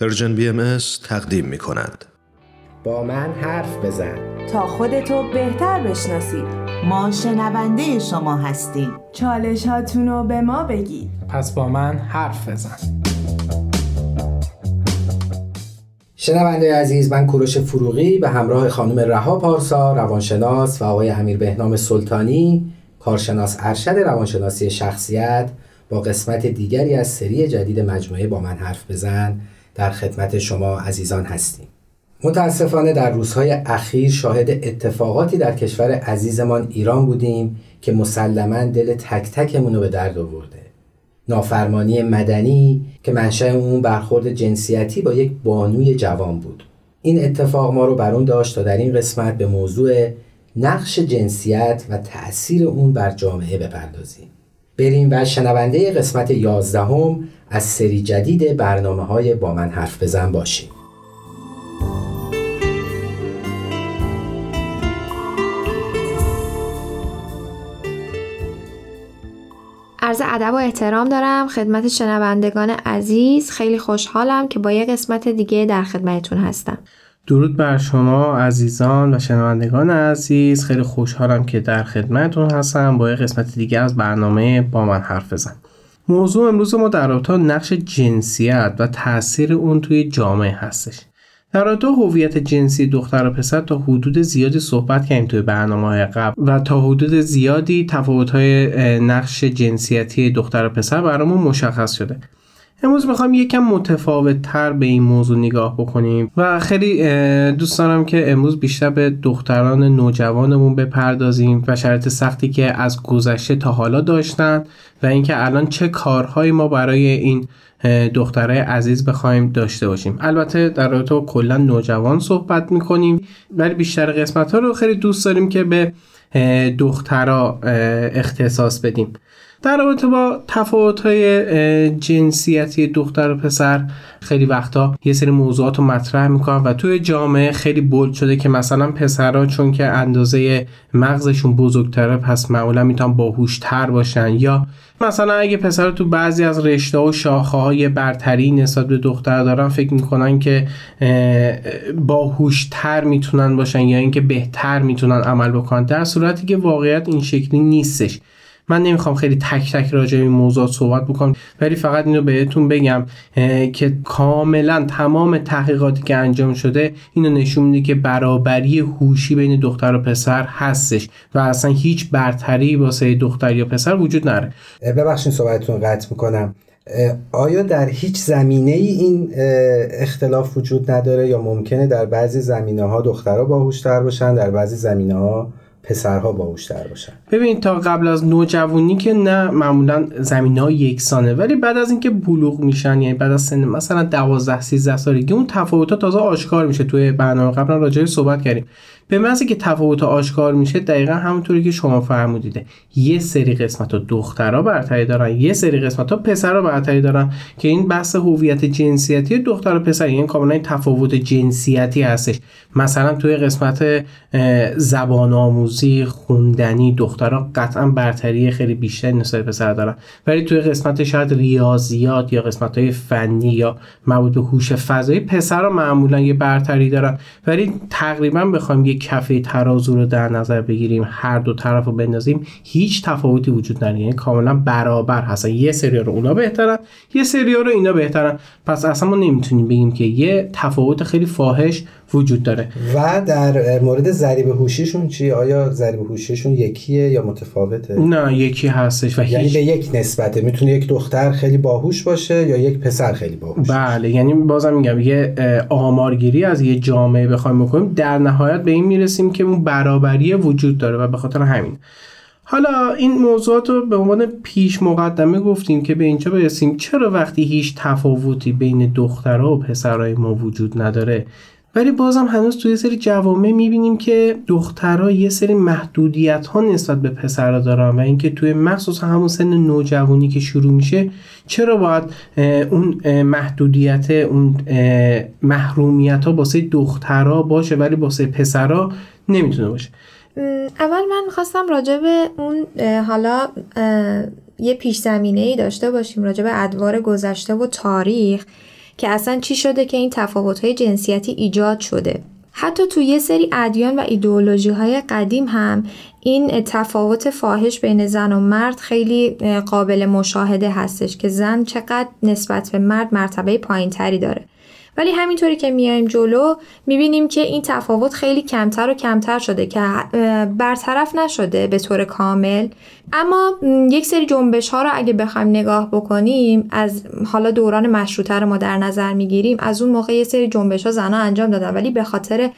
Persian BMS تقدیم می کند. با من حرف بزن. تا خودتو بهتر بشناسید ما شنونده شما هستیم. چالش هاتونو به ما بگید. پس با من حرف بزن. شنونده عزیز من کوروش فروغی به همراه خانم رها پارسا روانشناس و آقای امیر بهنام سلطانی کارشناس ارشد روانشناسی شخصیت با قسمت دیگری از سری جدید مجموعه با من حرف بزن. در خدمت شما عزیزان هستیم. متاسفانه در روزهای اخیر شاهد اتفاقاتی در کشور عزیزمان ایران بودیم که مسلما دل تک تکمون رو به درد آورده. نافرمانی مدنی که منشأ اون برخورد جنسیتی با یک بانوی جوان بود. این اتفاق ما رو بر اون داشت تا در این قسمت به موضوع نقش جنسیت و تأثیر اون بر جامعه بپردازیم. بریم و شنونده قسمت یازدهم از سری جدید برنامه های با من حرف بزن باشیم عرض ادب و احترام دارم خدمت شنوندگان عزیز. خیلی خوشحالم که با یه قسمت دیگه در خدمتتون هستم. درود بر شما عزیزان و شنوندگان عزیز. خیلی خوشحالم که در خدمتتون هستم. با یه قسمت دیگه از برنامه با من حرف بزن. موضوع امروز ما در رابطه نقش جنسیت و تاثیر اون توی جامعه هستش. در رابطه هویت جنسی دختر و پسر تا حدود زیادی صحبت کردیم توی برنامه های قبل و تا حدود زیادی تفاوت های نقش جنسیتی دختر و پسر برامون مشخص شده. امروز می‌خوام یکم متفاوت تر به این موضوع نگاه بکنیم و خیلی دوست دارم که امروز بیشتر به دختران نوجوانمون بپردازیم و شرط سختی که از گذشته تا حالا داشتن و اینکه الان چه کارهایی ما برای این دخترای عزیز بخوایم داشته باشیم. البته در رابطه کلا نوجوان صحبت می‌کنیم ولی بیشتر قسمت ها رو خیلی دوست داریم که به دخترها اختصاص بدیم. در رابطه با تفاوت های جنسیتی دختر و پسر خیلی وقتا یه سری موضوعات رو مطرح می‌کنن و توی جامعه خیلی بولد شده که مثلا پسرها چون که اندازه مغزشون بزرگتره پس معمولا می‌تونن باهوشتر باشن. یا مثلا اگه پسر تو بعضی از رشته و شاخه های برتری نسبت به دختر دارن فکر می‌کنن که باهوشتر می‌تونن باشن یا اینکه بهتر می‌تونن عمل بکنن. در صورتی که واقعیت این شکلی نیستش. من نمی‌خوام خیلی تک تک راجع به این موضوع صحبت بکنم ولی فقط اینو بهتون بگم که کاملا تمام تحقیقاتی که انجام شده اینو نشون میده که برابری هوشی بین دختر و پسر هستش و اصلا هیچ برتری واسه دختر یا پسر وجود نره. ببخشید صحبتتون قطع می‌کنم. آیا در هیچ زمینه ای این اختلاف وجود نداره یا ممکنه در بعضی زمینه ها دخترها باهوشتر باشن در بعضی زمینه ها پسرها باهوشتر باشن. ببین تا قبل از نوجوانی که نه معمولا زمین ها یکسانه. ولی بعد از اینکه بلوغ میشن یعنی بعد از سن مثلا 12 13 سالگی اون تفاوتات تازه آشکار میشه. توی برنامه قبلا راجعش صحبت کردیم. به محضی که تفاوت آشکار میشه دقیقا همونطوری که شما فرمودیده. یه سری قسمت ها دخترها برتری دارن یه سری قسمت ها پسرها برتری دارن که این بحث هویت جنسیتی دختر و پسر یعنی کاملا تفاوت جنسیتی هستش. مثلا توی قسمت زبان آموزی خوندنی دخترها قطعا برتری خیلی بیشتری نسبت پسر دارن. ولی توی قسمت شاید ریاضیات یا قسمت های فنی یا مربوط به هوش فضایی پسرها معمولا یه برتری دارن. ولی تقریبا بخوایم یه کفه ترازو رو در نظر بگیریم هر دو طرف رو بندازیم هیچ تفاوتی وجود نداره. یعنی کاملا برابر هستن. یه سری رو اونا بهترن یه سری رو اینا بهترن. پس اصلا ما نمی‌تونیم بگیم که یه تفاوت خیلی فاحش وجود داره. و در مورد ضریب هوشیشون چی؟ آیا ضریب هوشیشون یکیه یا متفاوته؟ نه یکی هستش و یعنی به یک نسبته. می‌تونه یک دختر خیلی باهوش باشه یا یک پسر خیلی باهوش بله یعنی بازم میگم یه آمارگیری از یه جامعه بخوایم بکنیم در نهایت به این می‌رسیم که اون برابری وجود داره و به خاطر همین. حالا این موضوعات رو به عنوان پیش مقدمه گفتیم که به اینجا برسیم. چرا وقتی هیچ تفاوتی بین دخترها و پسرهای ما وجود نداره؟ ولی بازم هنوز توی سری جوامع می‌بینیم که دخترها یه سری محدودیت ها نسبت به پسرها دارن و اینکه توی مخصوص همون سن نوجوانی که شروع میشه چرا باید اون محدودیت اون محرومیت ها باسه دخترها باشه ولی باسه پسرها نمی‌تونه باشه؟ اول من می‌خواستم راجع به اون حالا یه پیش زمینه ای داشته باشیم راجع به ادوار گذشته و تاریخ. که اصلا چی شده که این تفاوت‌های جنسیتی ایجاد شده. حتی تو یه سری ادیان و ایدئولوژی های قدیم هم این تفاوت فاحش بین زن و مرد خیلی قابل مشاهده هستش که زن چقدر نسبت به مرد مرتبه پایین تری داره. ولی همینطوری که میایم جلو می‌بینیم که این تفاوت خیلی کمتر و کمتر شده که برطرف نشده به طور کامل. اما یک سری جنبش ها رو اگه بخوایم نگاه بکنیم از حالا دوران مشروطه رو ما در نظر می‌گیریم از اون موقع یه سری جنبش ها زنها انجام دادن. ولی به خاطر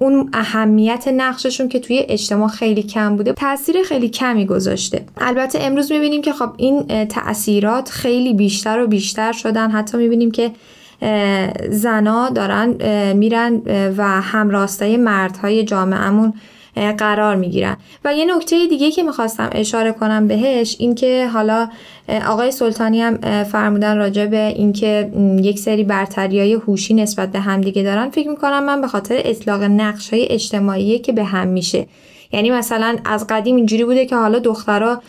اون اهمیت نقششون که توی اجتماع خیلی کم بوده تاثیر خیلی کمی گذاشته. البته امروز می‌بینیم که خب این تاثیرات خیلی بیشتر و بیشتر شدن. حتی می‌بینیم که زنا دارن میرن و همراستای مردهای جامعهمون قرار می‌گیرن. و یه نکته دیگه که می‌خواستم اشاره کنم بهش این که حالا آقای سلطانی هم فرمودن راجع به اینکه یک سری برتری های هوشی نسبت به همدیگه دارن. فکر می‌کنم من به خاطر اطلاق نقش های اجتماعی که به هم میشه. یعنی مثلا از قدیم اینجوری بوده که حالا دخترها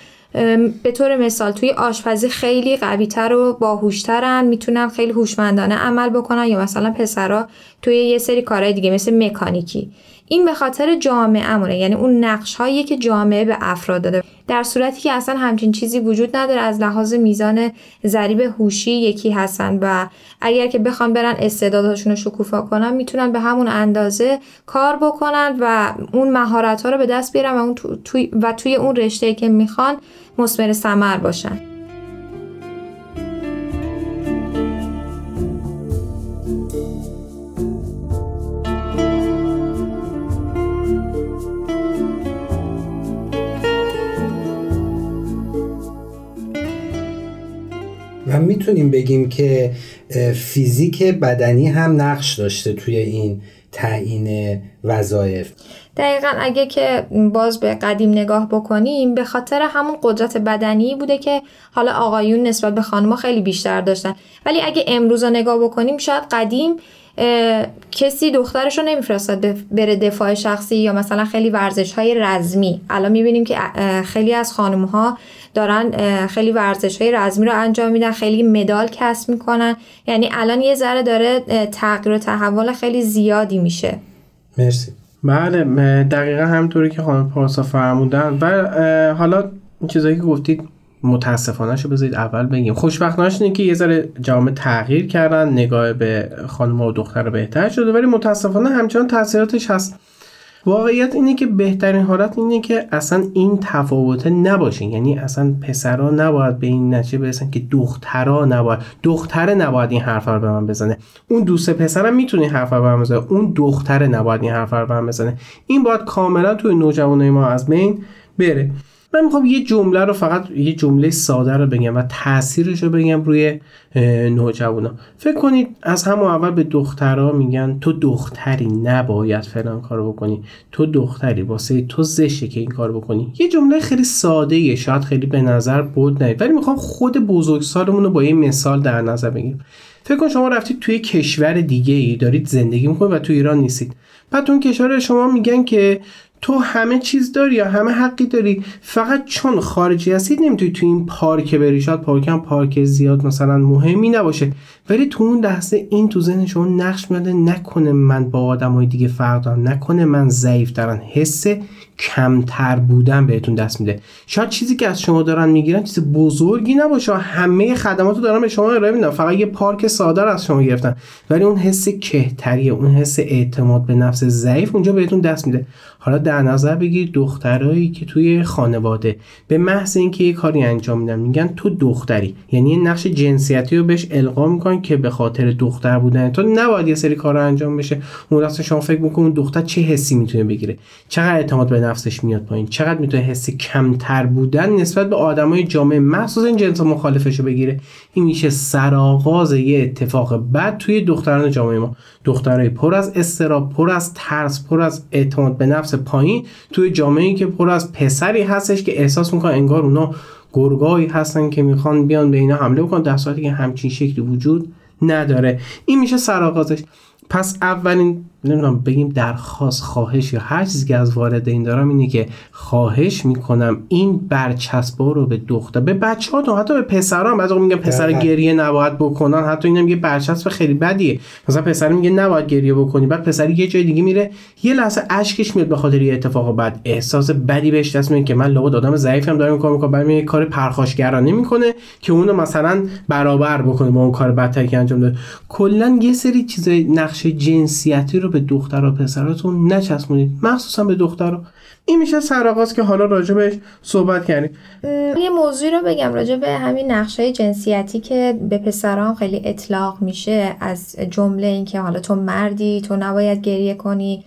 به طور مثال توی آشپزی خیلی قویتر و باهوشترن می‌تونن خیلی هوشمندانه عمل بکنن یا مثلا پسرا توی یه سری کارهای دیگه مثل مکانیکی. این به خاطر جامعه امونه یعنی اون نقش هایی که جامعه به افراد داده. در صورتی که اصلا همچین چیزی وجود نداره. از لحاظ میزان ضریب هوشی یکی هستن و اگر که بخوان برن استعدادشون رو شکوفا کنن می‌تونن به همون اندازه کار بکنن و اون مهارت ها رو به دست بیارن و, اون توی و توی اون رشته که می‌خوان مثمر ثمر باشن. و می‌تونیم بگیم که فیزیک بدنی هم نقش داشته توی این تعیین وظایف. دقیقا اگه که باز به قدیم نگاه بکنیم به خاطر همون قدرت بدنی بوده که حالا آقایون نسبت به خانمها خیلی بیشتر داشتن. ولی اگه امروز رو نگاه بکنیم شاید قدیم کسی دخترش رو نمیفرستاد بره دفاع شخصی یا مثلا خیلی ورزش های رزمی. الان می‌بینیم که خیلی از خانم ها دارن خیلی ورزش های رزمی رو انجام میدن خیلی مدال کسب می‌کنن. یعنی الان یه ذره داره تغییر و تحول خیلی زیادی میشه. مرسی. بله دقیقا همطوری که خانم پارسا فرمودن. و حالا چیزایی که گفتید متاسفانه شو بذارید اول بگیم. خوشبختانش اینه که یه ذره جامعه تغییر کردن نگاه به خانم و دختر بهتر شده ولی متاسفانه همچنان تاثیراتش هست. واقعیت اینه که بهترین حالت اینه که اصلا این تفاوت نباشه. یعنی اصلا پسرا نباید به این نتیجه برسن که دخترا نباید دختر نباید این حرفا رو به من بزنه. اون دوست پسرم می‌تونه این حرفا رو به من بزنه. اون دختر نباید این حرفا رو به من بزنه. این باید کاملا توی نوجوانای ما از بین بره. من می‌خوام یه جمله رو فقط یه جمله ساده رو بگم و تاثیرش رو بگم روی نوجوانا. فکر کنید از همون اول به دخترها میگن تو دختری نباید فلان کارو بکنی. تو دختری واسه تو زشه که این کار بکنی. یه جمله خیلی ساده ایه شاید خیلی به نظر بود نه ولی می‌خوام خود بزرگسالمون رو با یه مثال در نظر بگیرم. فکر کن شما رفتید توی کشور دیگه ای دارید زندگی می‌کنید و تو ایران نیستید. بعد اون کشور شما میگن که تو همه چیز داری یا همه حقی داری؟ فقط چون خارجی هستید نمی‌تونی تو این پارک بری. شاید پارک پارک زیاد مثلا مهمی نباشه. ولی تو اون لحظه این تو ذهن شما نقش میاده نکنه من با آدمای دیگه فرق دارم نکنه من ضعیف دارم. حس کمتر بودن بهتون دست میده. شاید چیزی که از شما دارن می‌گیرن چیز بزرگی نباشه. همه خدمات رو دارن به شما ارائه میدن. فقط یه پارک ساده از شما گرفتن. ولی اون حس کهتری اون حس اعتماد به نفس ضعیف اونجا بهتون دست میده. حالا در نظر بگیر دخترایی که توی خانواده. به محض اینکه یه کاری انجام میدن میگن تو دختری. یعنی نقش جنسیتی رو بهش القا می‌کنن که به خاطر دختر بودن. تو نباید یه سری کار انجام بشه. اون راست شما فکر می‌کنید دختر چه حسی می‌تونه بگیره؟ چقدر اعتماد به نفسش میاد پایین؟ چقدر می‌تونه حس کمتر بودن نسبت به آدمای جامعه مخصوصا جنس مخالفش رو بگیره؟ این میشه سرآغاز یه اتفاق بد توی دختران جامعه ما. دخترای پر از استراب پر از ترس پر از اعتماد به نفس پایین توی جامعه که پر از پسری هستش که احساس می‌کنه انگار اونا گرگایی هستن که می‌خوان بیان به اینا حمله بکنن در صورتی که همچین شکلی وجود نداره. این میشه سرآغازش پس اولین نمی‌دونم بگیم درخواست خواهش یا هر چیزی که از والدین دارم اینه که خواهش می‌کنم این برچسبا رو به دختر به بچه ها حتی به پسران بعضی میگن پسر گریه نباید بکنن حتی اینم یه برچسب خیلی بدیه. مثلا پسر میگه نباید گریه بکنی بعد پسری یه جای دیگه میره یه لحظه اشکش میاد به خاطر یه اتفاق بعد. احساس بدی بهش دست میاد که من لابد آدم ضعیفم دارم کار می‌کنم بعد یه کار پرخاشگرانه می‌کنه که اونو مثلا برابر بکنه با اون کار بدتری که انجام داده. کلا یه سری چیزای نقش جنسیتی رو به دختر و پسراتون نچسبونید. مخصوصا به دخترها این میشه سرآغاز که حالا راجبش صحبت کردیم. یه موضوعی رو بگم راجع به همین نقشه جنسیتی که به پسران خیلی اطلاق میشه از جمله اینکه حالا تو مردی تو نباید گریه کنی.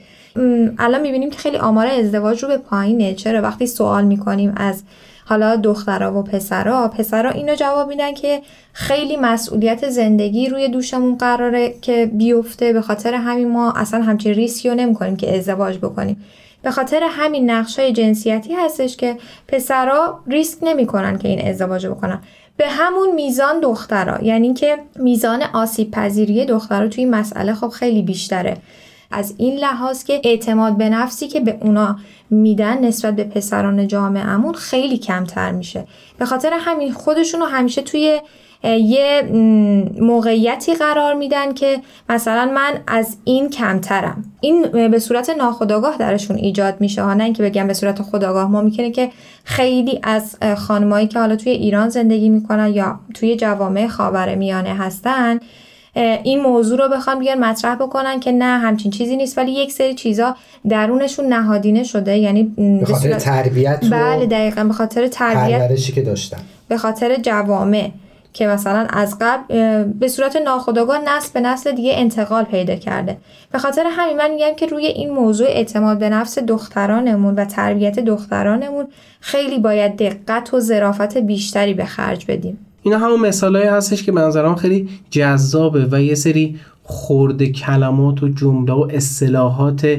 الان می‌بینیم که خیلی آمار ازدواج رو به پایینه چرا وقتی سوال می‌کنیم از حالا دخترها و پسرا پسرا اینو جواب میدن که خیلی مسئولیت زندگی روی دوشمون قراره که بیفته. به خاطر همین ما اصلا همچین ریسکی نمی‌کنیم که ازدواج بکنیم. به خاطر همین نقشای جنسیتی هستش که پسرا ریسک نمی‌کنن که این ازدواج بکنن. به همون میزان دخترا یعنی که میزان آسیب پذیری دخترا توی این مسئله خب خیلی بیشتره. از این لحاظ که اعتماد به نفسی که به اونا میدن نسبت به پسران جامعهمون خیلی کمتر میشه. به خاطر همین خودشون رو همیشه توی یه موقعیتی قرار میدن که مثلا من از این کمترم. این به صورت ناخودآگاه درشون ایجاد میشه. ها نه اینکه بگم به صورت خودآگاه. ما می‌کنه که خیلی از خانمایی که حالا توی ایران زندگی می‌کنن یا توی جوامع خاور میانه هستن این موضوع رو بخوام بیان مطرح بکنن که نه همچین چیزی نیست ولی یک سری چیزا درونشون نهادینه شده. یعنی به خاطر تربیت بله دقیقا به خاطر تربیت که داشتن. به خاطر جوامع که مثلا از قبل به صورت ناخودآگاه نسل به نسل دیگه انتقال پیدا کرده. به خاطر همین من میگم که روی این موضوع اعتماد به نفس دخترانمون و تربیت دخترانمون خیلی باید دقت و ظرافت بیشتری به خرج بدیم. اینا همون مثالهایی هستش که به نظرم خیلی جذابه و یه سری خورده کلمات و جمله و اصطلاحات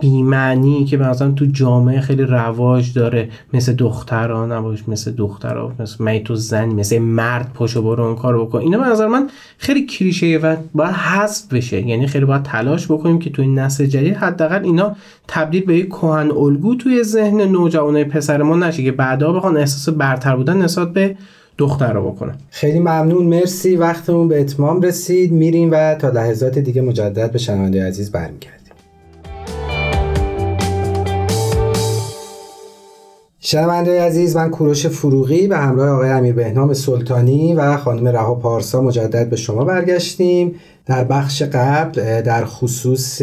بیمعنی که مثلا تو جامعه خیلی رواج داره. مثل دختران نباش مثل دخترها مثل می تو زن مثل مرد پاشو برو اون کار بکن. اینا به نظر من خیلی کلیشه و باید حذف بشه. یعنی خیلی باید تلاش بکنیم که تو این نسل جدید حداقل اینا تبدیل به یک کهن الگو توی ذهن نوجوانای پسر ما نشه که بعدا بخوان احساس برتر بودن نسبت به دختر رو بکنن خیلی ممنون. مرسی. وقتمون به اتمام رسید. میریم و تا لحظات دیگه مجدد به شنونده عزیز برمیگردیم. شنونده عزیز من کوروش فروغی به همراه آقای امیر بهنام سلطانی و خانم رها پارسا مجدد به شما برگشتیم. در بخش قبل در خصوص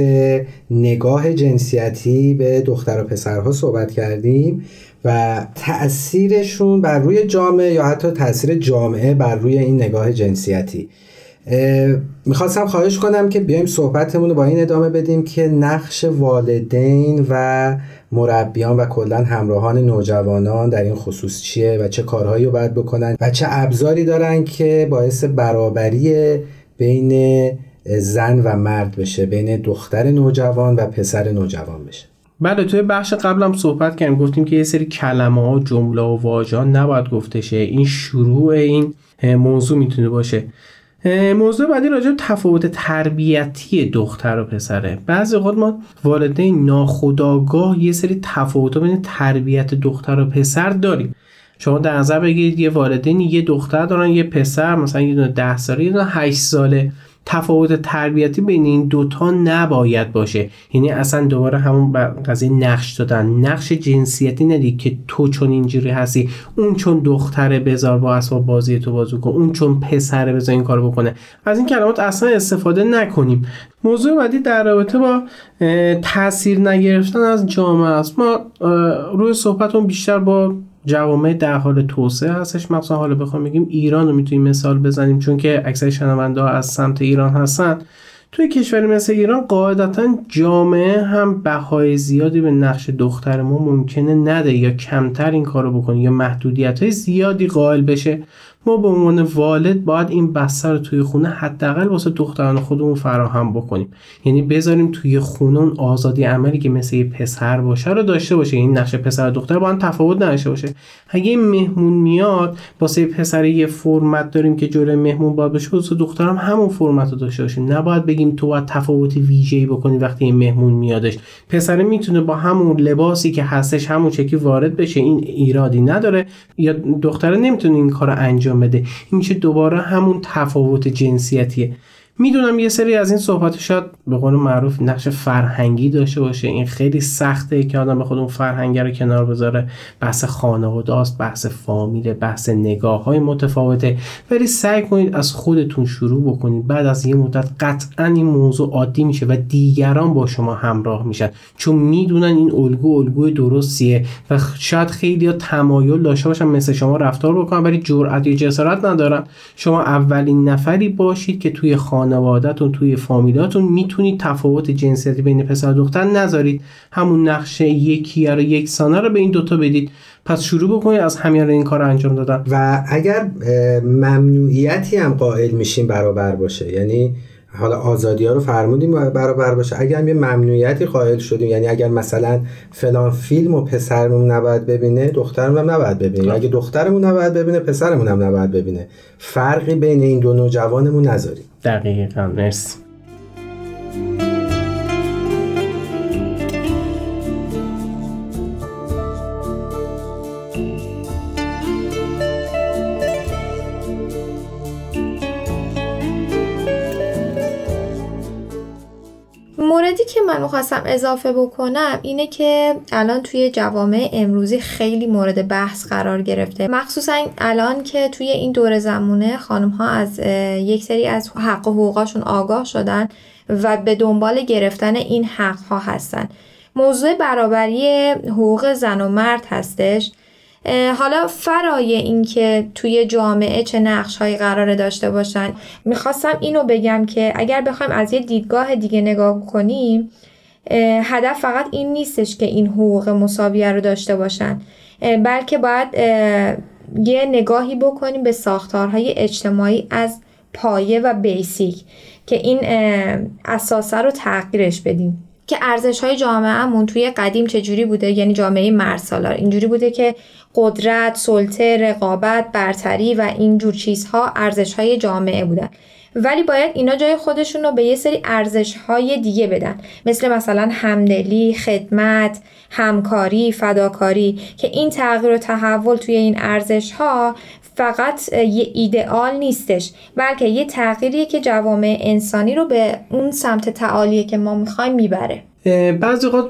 نگاه جنسیتی به دختر و پسرها صحبت کردیم. و تأثیرشون بر روی جامعه یا حتی تاثیر جامعه بر روی این نگاه جنسیتی. می‌خواستم خواهش کنم که بیایم صحبتمون رو با این ادامه بدیم که نقش والدین و مربیان و کلا همراهان نوجوانان در این خصوص چیه و چه کارهایی رو باید بکنن و چه ابزاری دارن که باعث برابری بین زن و مرد بشه بین دختر نوجوان و پسر نوجوان بشه. بله توی بخش قبلم صحبت کردیم گفتیم که یه سری کلمه ها جمله و واژه نباید گفته شه. این شروع این موضوع می‌تونه باشه. موضوع بعدی راجع به تفاوت تربیتی دختر و پسره. بعضی اوقات ما والدین ناخودآگاه یه سری تفاوت بین تربیت دختر و پسر داریم. شما در نظر بگیرید یه والدین یه دختر دارن یه پسر مثلا یه دونه ده ساله یه دونه هشت ساله. تفاوت تربیتی بین این دوتا نباید باشه. یعنی اصلا دوباره همون قضیه نقش دادن. نقش جنسیتی ندید که تو چون اینجوری هستی. اون چون دختره بذار با اسباب بازی تو بازی کن اون چون پسره بذار این کار بکنه. از این کلمات اصلا استفاده نکنیم. موضوع بعدی در رابطه با تاثیر نگرفتن از جامعه است. ما روی صحبتون بیشتر با جوامع در حال توسعه هستش. مثلا حالا بخوام بگیم ایران رو می‌تونیم مثال بزنیم چون که اکثر شنونده از سمت ایران هستن. توی کشوری مثل ایران قاعدتا جامعه هم بهای زیادی به نقش دختر ما ممکنه نده یا کمتر این کارو بکنه یا محدودیت های زیادی قائل بشه. ما به عنوان والد باید این بستر رو توی خونه حداقل واسه دختران خودمون فراهم بکنیم. یعنی بذاریم توی خونه اون آزادی عملی که مثل یه پسر باشه رو داشته باشه. این نقش پسر و دختر با هم تفاوت نداشته باشه. اگه مهمون میاد واسه پسر یه فرمت داریم که جلوی مهمون باید باشه واسه دخترم همون فرمت رو داشته باشه نباید بگیم تو باید تفاوت ویژه‌ای بکنی وقتی این مهمون میادش. پسر می‌تونه با همون لباسی که هستش همون چکی وارد بشه. این ایرادی نداره. یا دختره نمی‌تونه این کار انجام بده. این میشه دوباره همون تفاوت جنسیتیه. می‌دونم یه سری از این صحبت شاید به قول معروف نقش فرهنگی داشته باشه. این خیلی سخته که آدم به خود اون فرهنگ رو کنار بذاره. بحث خانواده است بحث فامیل بحث نگاه های متفاوته. ولی سعی کنید از خودتون شروع بکنید. بعد از یه مدت قطعا این موضوع عادی میشه و دیگران با شما همراه میشن. چون می‌دونن این الگو الگوی درستیه و شاید خیلی تمایل داشته باشن مثل شما رفتار بکنن ولی جرأت یا جسارت ندارن. شما اولین نفری باشید که توی خانوادهتون توی فامیلاتون می‌تونید تفاوت جنسیتی بین پسر و دختر نذارید. همون نقشه یکی رو یکسانه رو به این دوتا بدید. پس شروع بکنید از همین این کار انجام دادن. و اگر ممنوعیتی هم قائل میشیم برابر باشه. یعنی حالا آزادی ها رو فرمودیم برابر باشه. اگر هم یه ممنوعیتی قائل شدیم یعنی اگر مثلا فلان فیلم و پسرمون نباید ببینه دخترمون هم نباید ببینه. اگه دخترمون نباید ببینه پسرمون هم نباید ببینه. فرقی بین این دو نوجوانمون نذاریم. دقیقا. مرسی. می‌خواستم اضافه بکنم اینه که الان توی جوامع امروزی خیلی مورد بحث قرار گرفته. مخصوصا الان که توی این دور زمونه خانم ها از یک سری از حق و حقوقاشون آگاه شدن و به دنبال گرفتن این حق ها هستن. موضوع برابری حقوق زن و مرد هستش. حالا فرای اینکه توی جامعه چه نقش هایی قراره داشته باشن می‌خواستم اینو بگم که اگر بخوایم از یه دیدگاه دیگه نگاه کنیم هدف فقط این نیستش که این حقوق مساویه رو داشته باشن. بلکه باید یه نگاهی بکنیم به ساختارهای اجتماعی از پایه و بیسیک که این اساسه رو تغییرش بدیم. که ارزش های جامعهمون توی قدیم چجوری بوده؟ یعنی جامعه مرسالار. اینجوری بوده که قدرت، سلطه، رقابت، برتری و اینجور چیزها ارزش های جامعه بودن. ولی باید اینا جای خودشون رو به یه سری ارزش های دیگه بدن. مثل مثلا همدلی، خدمت، همکاری، فداکاری که این تغییر و تحول توی این ارزش ها فقط یه ایدئال نیستش بلکه یه تغییریه که جوامع انسانی رو به اون سمت تعالیه که ما می‌خوایم می‌بره. بعضی اوقات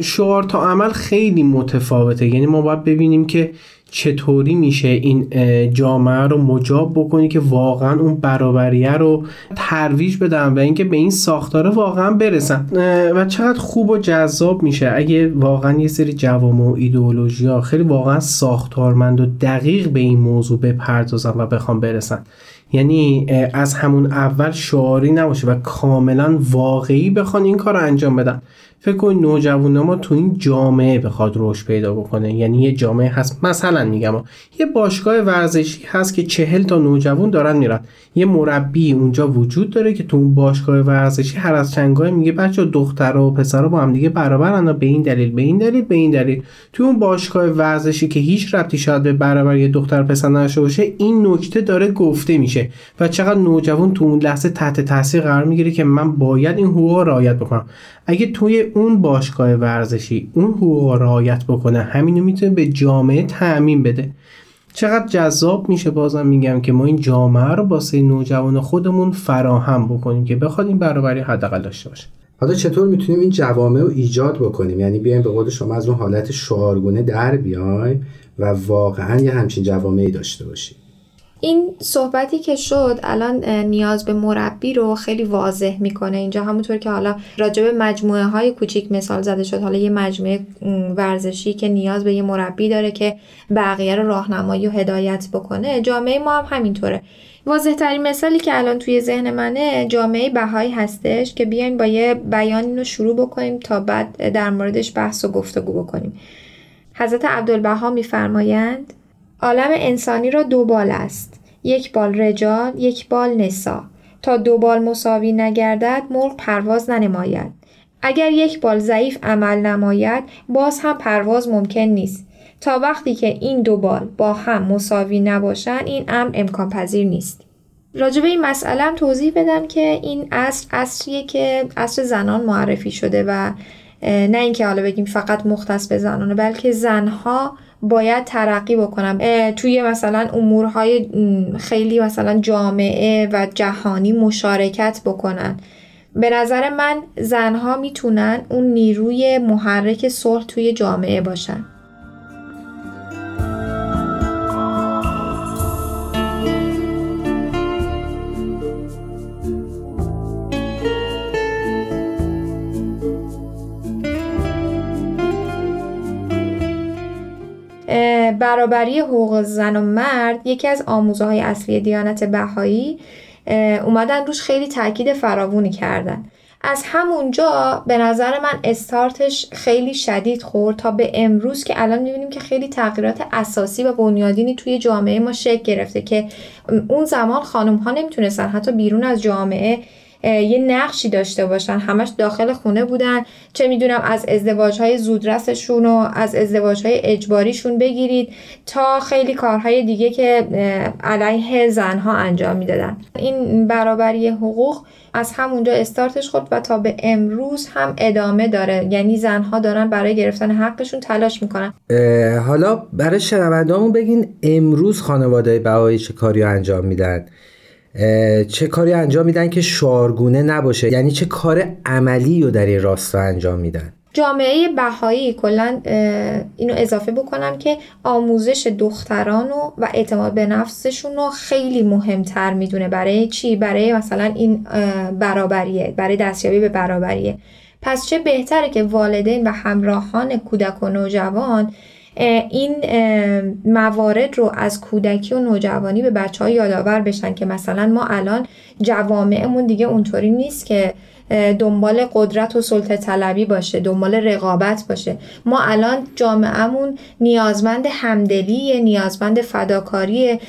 شعار تا عمل خیلی متفاوته. یعنی ما باید ببینیم که چطوری میشه این جامعه رو مجاب بکنی که واقعا اون برابریه رو ترویج بدن و اینکه به این ساختاره واقعا برسن. و چقدر خوب و جذاب میشه. اگه واقعا یه سری جوامع و ایدئولوژی ها خیلی واقعا ساختارمند و دقیق به این موضوع بپردازن و بخوام برسن. یعنی از همون اول شعاری نباشه و کاملا واقعی بخوان این کار رو انجام بدن. فکر کن نوجوان ما تو این جامعه بخواد رشد پیدا بکنه. یعنی یه جامعه هست. مثلا میگم یه باشگاه ورزشی هست که چهل تا نوجوان دارن میرن. یه مربی اونجا وجود داره که تو اون باشگاه ورزشی هر از چنگای میگه بچه دختر و پسر با هم دیگه برابرن به این دلیل به این دلیل به این دلیل. تو اون باشگاه ورزشی که هیچ ربطی شاید به برابری دختر پسر نداشته باشه این نکته داره گفته میشه. و چقدر نوجوان تو اون لحظه تحت تاثیر قرار می‌گیره که من باید این حقوق رعایت بکنم. اگه توی اون باشگاه ورزشی اون حقوق رعایت بکنه همینو می‌تونه به جامعه تعمین بده. چقدر جذاب میشه بازم میگم که ما این جامعه رو باسه نوجوان خودمون فراهم بکنیم که بخواد این برابری حداقل داشته باشه. حالا چطور می‌تونیم این جوامع رو ایجاد بکنیم؟ یعنی بیایم به قول شما از اون حالت شعارگونه در بیایم و واقعا یه همچین جوامعی داشته باشیم. این صحبتی که شد الان نیاز به مربی رو خیلی واضح می‌کنه. اینجا همونطور که حالا راجع به مجموعه های کوچیک مثال زده شد. حالا یه مجموعه ورزشی که نیاز به یه مربی داره که بقیه رو راهنمایی و هدایت بکنه جامعه ما هم همینطوره. واضح ترین مثالی که الان توی ذهن منه جامعه بهایی هستش که بیاین با یه بیان رو شروع بکنیم تا بعد در موردش بحث و گفتگو بکنیم. حضرت عبدالبها میفرمایند عالم انسانی را دو بال است. یک بال رجال یک بال نسا. تا دو بال مساوی نگردد مرغ پرواز ننماید. اگر یک بال ضعیف عمل نماید باز هم پرواز ممکن نیست. تا وقتی که این دو بال با هم مساوی نباشن این امر امکان پذیر نیست. راجع به این مسئله هم توضیح بدم که این اصر اصریه که اصر زنان معرفی شده و نه اینکه حالا بگیم فقط مختص به زنانه بلکه زنها باید ترقی بکنم. توی مثلا امورهای خیلی مثلا جامعه و جهانی مشارکت بکنن. به نظر من زنها می‌تونن اون نیروی محرک صلح توی جامعه باشن. برابری حقوق زن و مرد یکی از آموزه های اصلی دیانت بهایی اومدن روش خیلی تاکید فراوونی کردن. از همونجا به نظر من استارتش خیلی شدید خورد تا به امروز که الان می‌بینیم که خیلی تغییرات اساسی و بنیادینی توی جامعه ما شکل گرفته که اون زمان خانم ها نمی‌تونستن حتی بیرون از جامعه یه نقشی داشته باشن. همش داخل خونه بودن. چه می‌دونم از ازدواج های زودرسشون و از ازدواج های اجباریشون بگیرید تا خیلی کارهای دیگه که علیه زنها انجام می‌دادن. این برابری حقوق از همونجا استارتش خود و تا به امروز هم ادامه داره. یعنی زنها دارن برای گرفتن حقشون تلاش می‌کنن. حالا برای شنوندهامون بگین امروز خانواده بهایی چه کاری انجام میدن. چه کاری انجام میدن که شعارگونه نباشه؟ یعنی چه کار عملی رو در این راستا انجام میدن؟ جامعه بهایی کلا اینو اضافه بکنم که آموزش دختران و اعتماد به نفسشون رو خیلی مهمتر می‌دونه. برای چی؟ برای مثلا این برابریه. برای دستیابی به برابریه. پس چه بهتره که والدین و همراهان کودک و نوجوان این موارد رو از کودکی و نوجوانی به بچه ها یادآور بشن که مثلا ما الان جوامعمون دیگه اونطوری نیست که دنبال قدرت و سلطه طلبی باشه دنبال رقابت باشه. ما الان جامعهمون نیازمند همدلی نیازمند فداکاری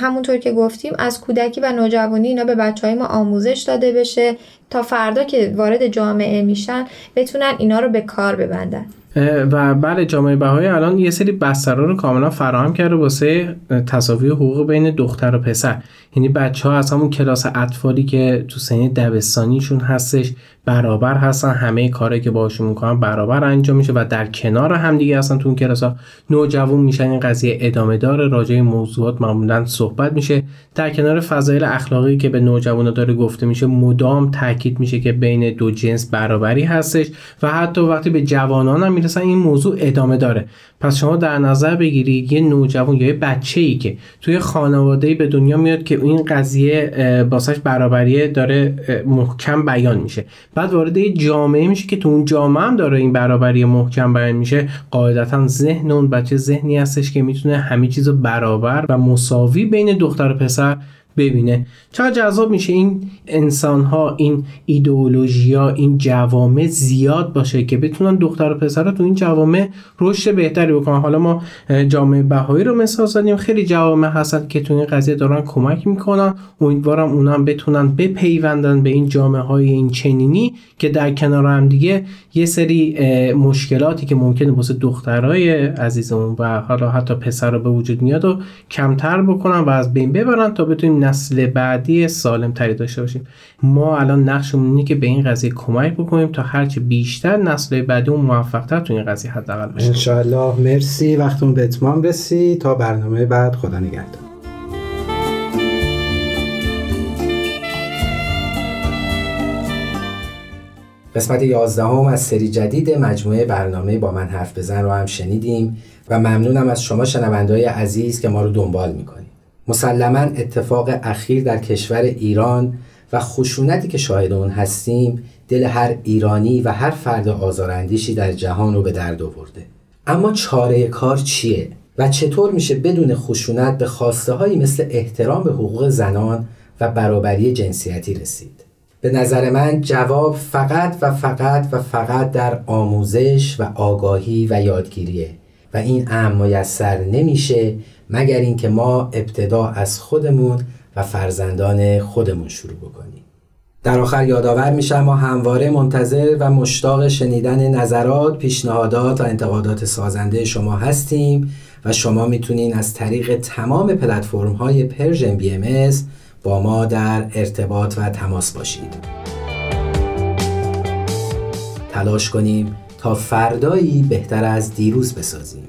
همونطور که گفتیم از کودکی و نوجوانی اینا به بچه های ما آموزش داده بشه تا فردا که وارد جامعه میشن بتونن اینا رو به کار ببندن. و بله جامعه بهایی الان یه سری بسترها رو کاملا فراهم کرده واسه تصاوی حقوق بین دختر و پسر. یعنی بچه ها از همون کلاس اطفالی که تو سنی دبستانیشون هستش برابر هستن همه کاری که باشون می‌کنن برابر انجام میشه و در کنار هم دیگه هستن تو اون کلاس ها نوجوان میشن این قضیه ادامه داره. راجع موضوعات معمولا صحبت میشه. در کنار فضایل اخلاقی که به نوجوان داره گفته میشه مدام تاکید میشه که بین دو جنس برابری هستش و حتی وقتی به جوانان هم می‌رسن این موضوع ادامه داره. پس شما در نظر بگیرید یه نوجوان یا یه بچه ای که توی خانواده به دنیا میاد که این قضیه باسش برابریه داره محکم بیان میشه. بعد وارد یه جامعه میشه که تو اون جامعه هم داره این برابری محکم بیان میشه. قاعدتا ذهن اون بچه ذهنی هستش که می‌تونه همه چیز برابر و مساوی بین دختر و پسر ببینه. چقدر جذاب میشه این انسان ها این ایدئولوژی ها این جوامع زیاد باشه که بتونن دختر و پسر تو این جوامع رشد بهتری بکنن. حالا ما جامعه بهایی رو مثال زدیم. خیلی جوامع هستن که تو این قضیه دارن کمک می‌کنن. امیدوارم اونا بتونن بپیوندن به این جامعه های این چنینی که در کنار هم دیگه یه سری مشکلاتی که ممکنه واسه دخترای عزیزمون و حالا حتی پسر رو به وجود میاد و کمتر بکنن و از بین ببرن تا بتونیم نسل بعدی سالم تری داشته باشیم. ما الان نقشمون اینه که به این قضیه کمک بکنیم تا هرچه بیشتر نسل بعدی اون موفقتر تو این قضیه حداقل باشه انشاءالله. مرسی. وقتمون به اتمام رسید. تا برنامه بعد. خدا نگهدار. قسمت 11 هم از سری جدید مجموعه برنامه با من حرف بزن رو هم شنیدیم و ممنونم از شما شنوندهای عزیز که ما رو دنبال می‌کنید. مسلما اتفاق اخیر در کشور ایران و خشونتی که شاهد اون هستیم دل هر ایرانی و هر فرد آزاراندیشی در جهان رو به درد آورده. اما چاره کار چیه؟ و چطور میشه بدون خشونت به خواسته هایی مثل احترام به حقوق زنان و برابری جنسیتی رسید؟ به نظر من جواب فقط و فقط و فقط در آموزش و آگاهی و یادگیریه. و این امر میسر نمیشه مگر اینکه ما ابتدا از خودمون و فرزندان خودمون شروع بکنیم در آخر یادآور میشم ما همواره منتظر و مشتاق شنیدن نظرات، پیشنهادات و انتقادات سازنده شما هستیم و شما می‌تونین از طریق تمام پلتفرم های Persian BMS با ما در ارتباط و تماس باشید. تلاش کنیم تا فردایی بهتر از دیروز بسازیم.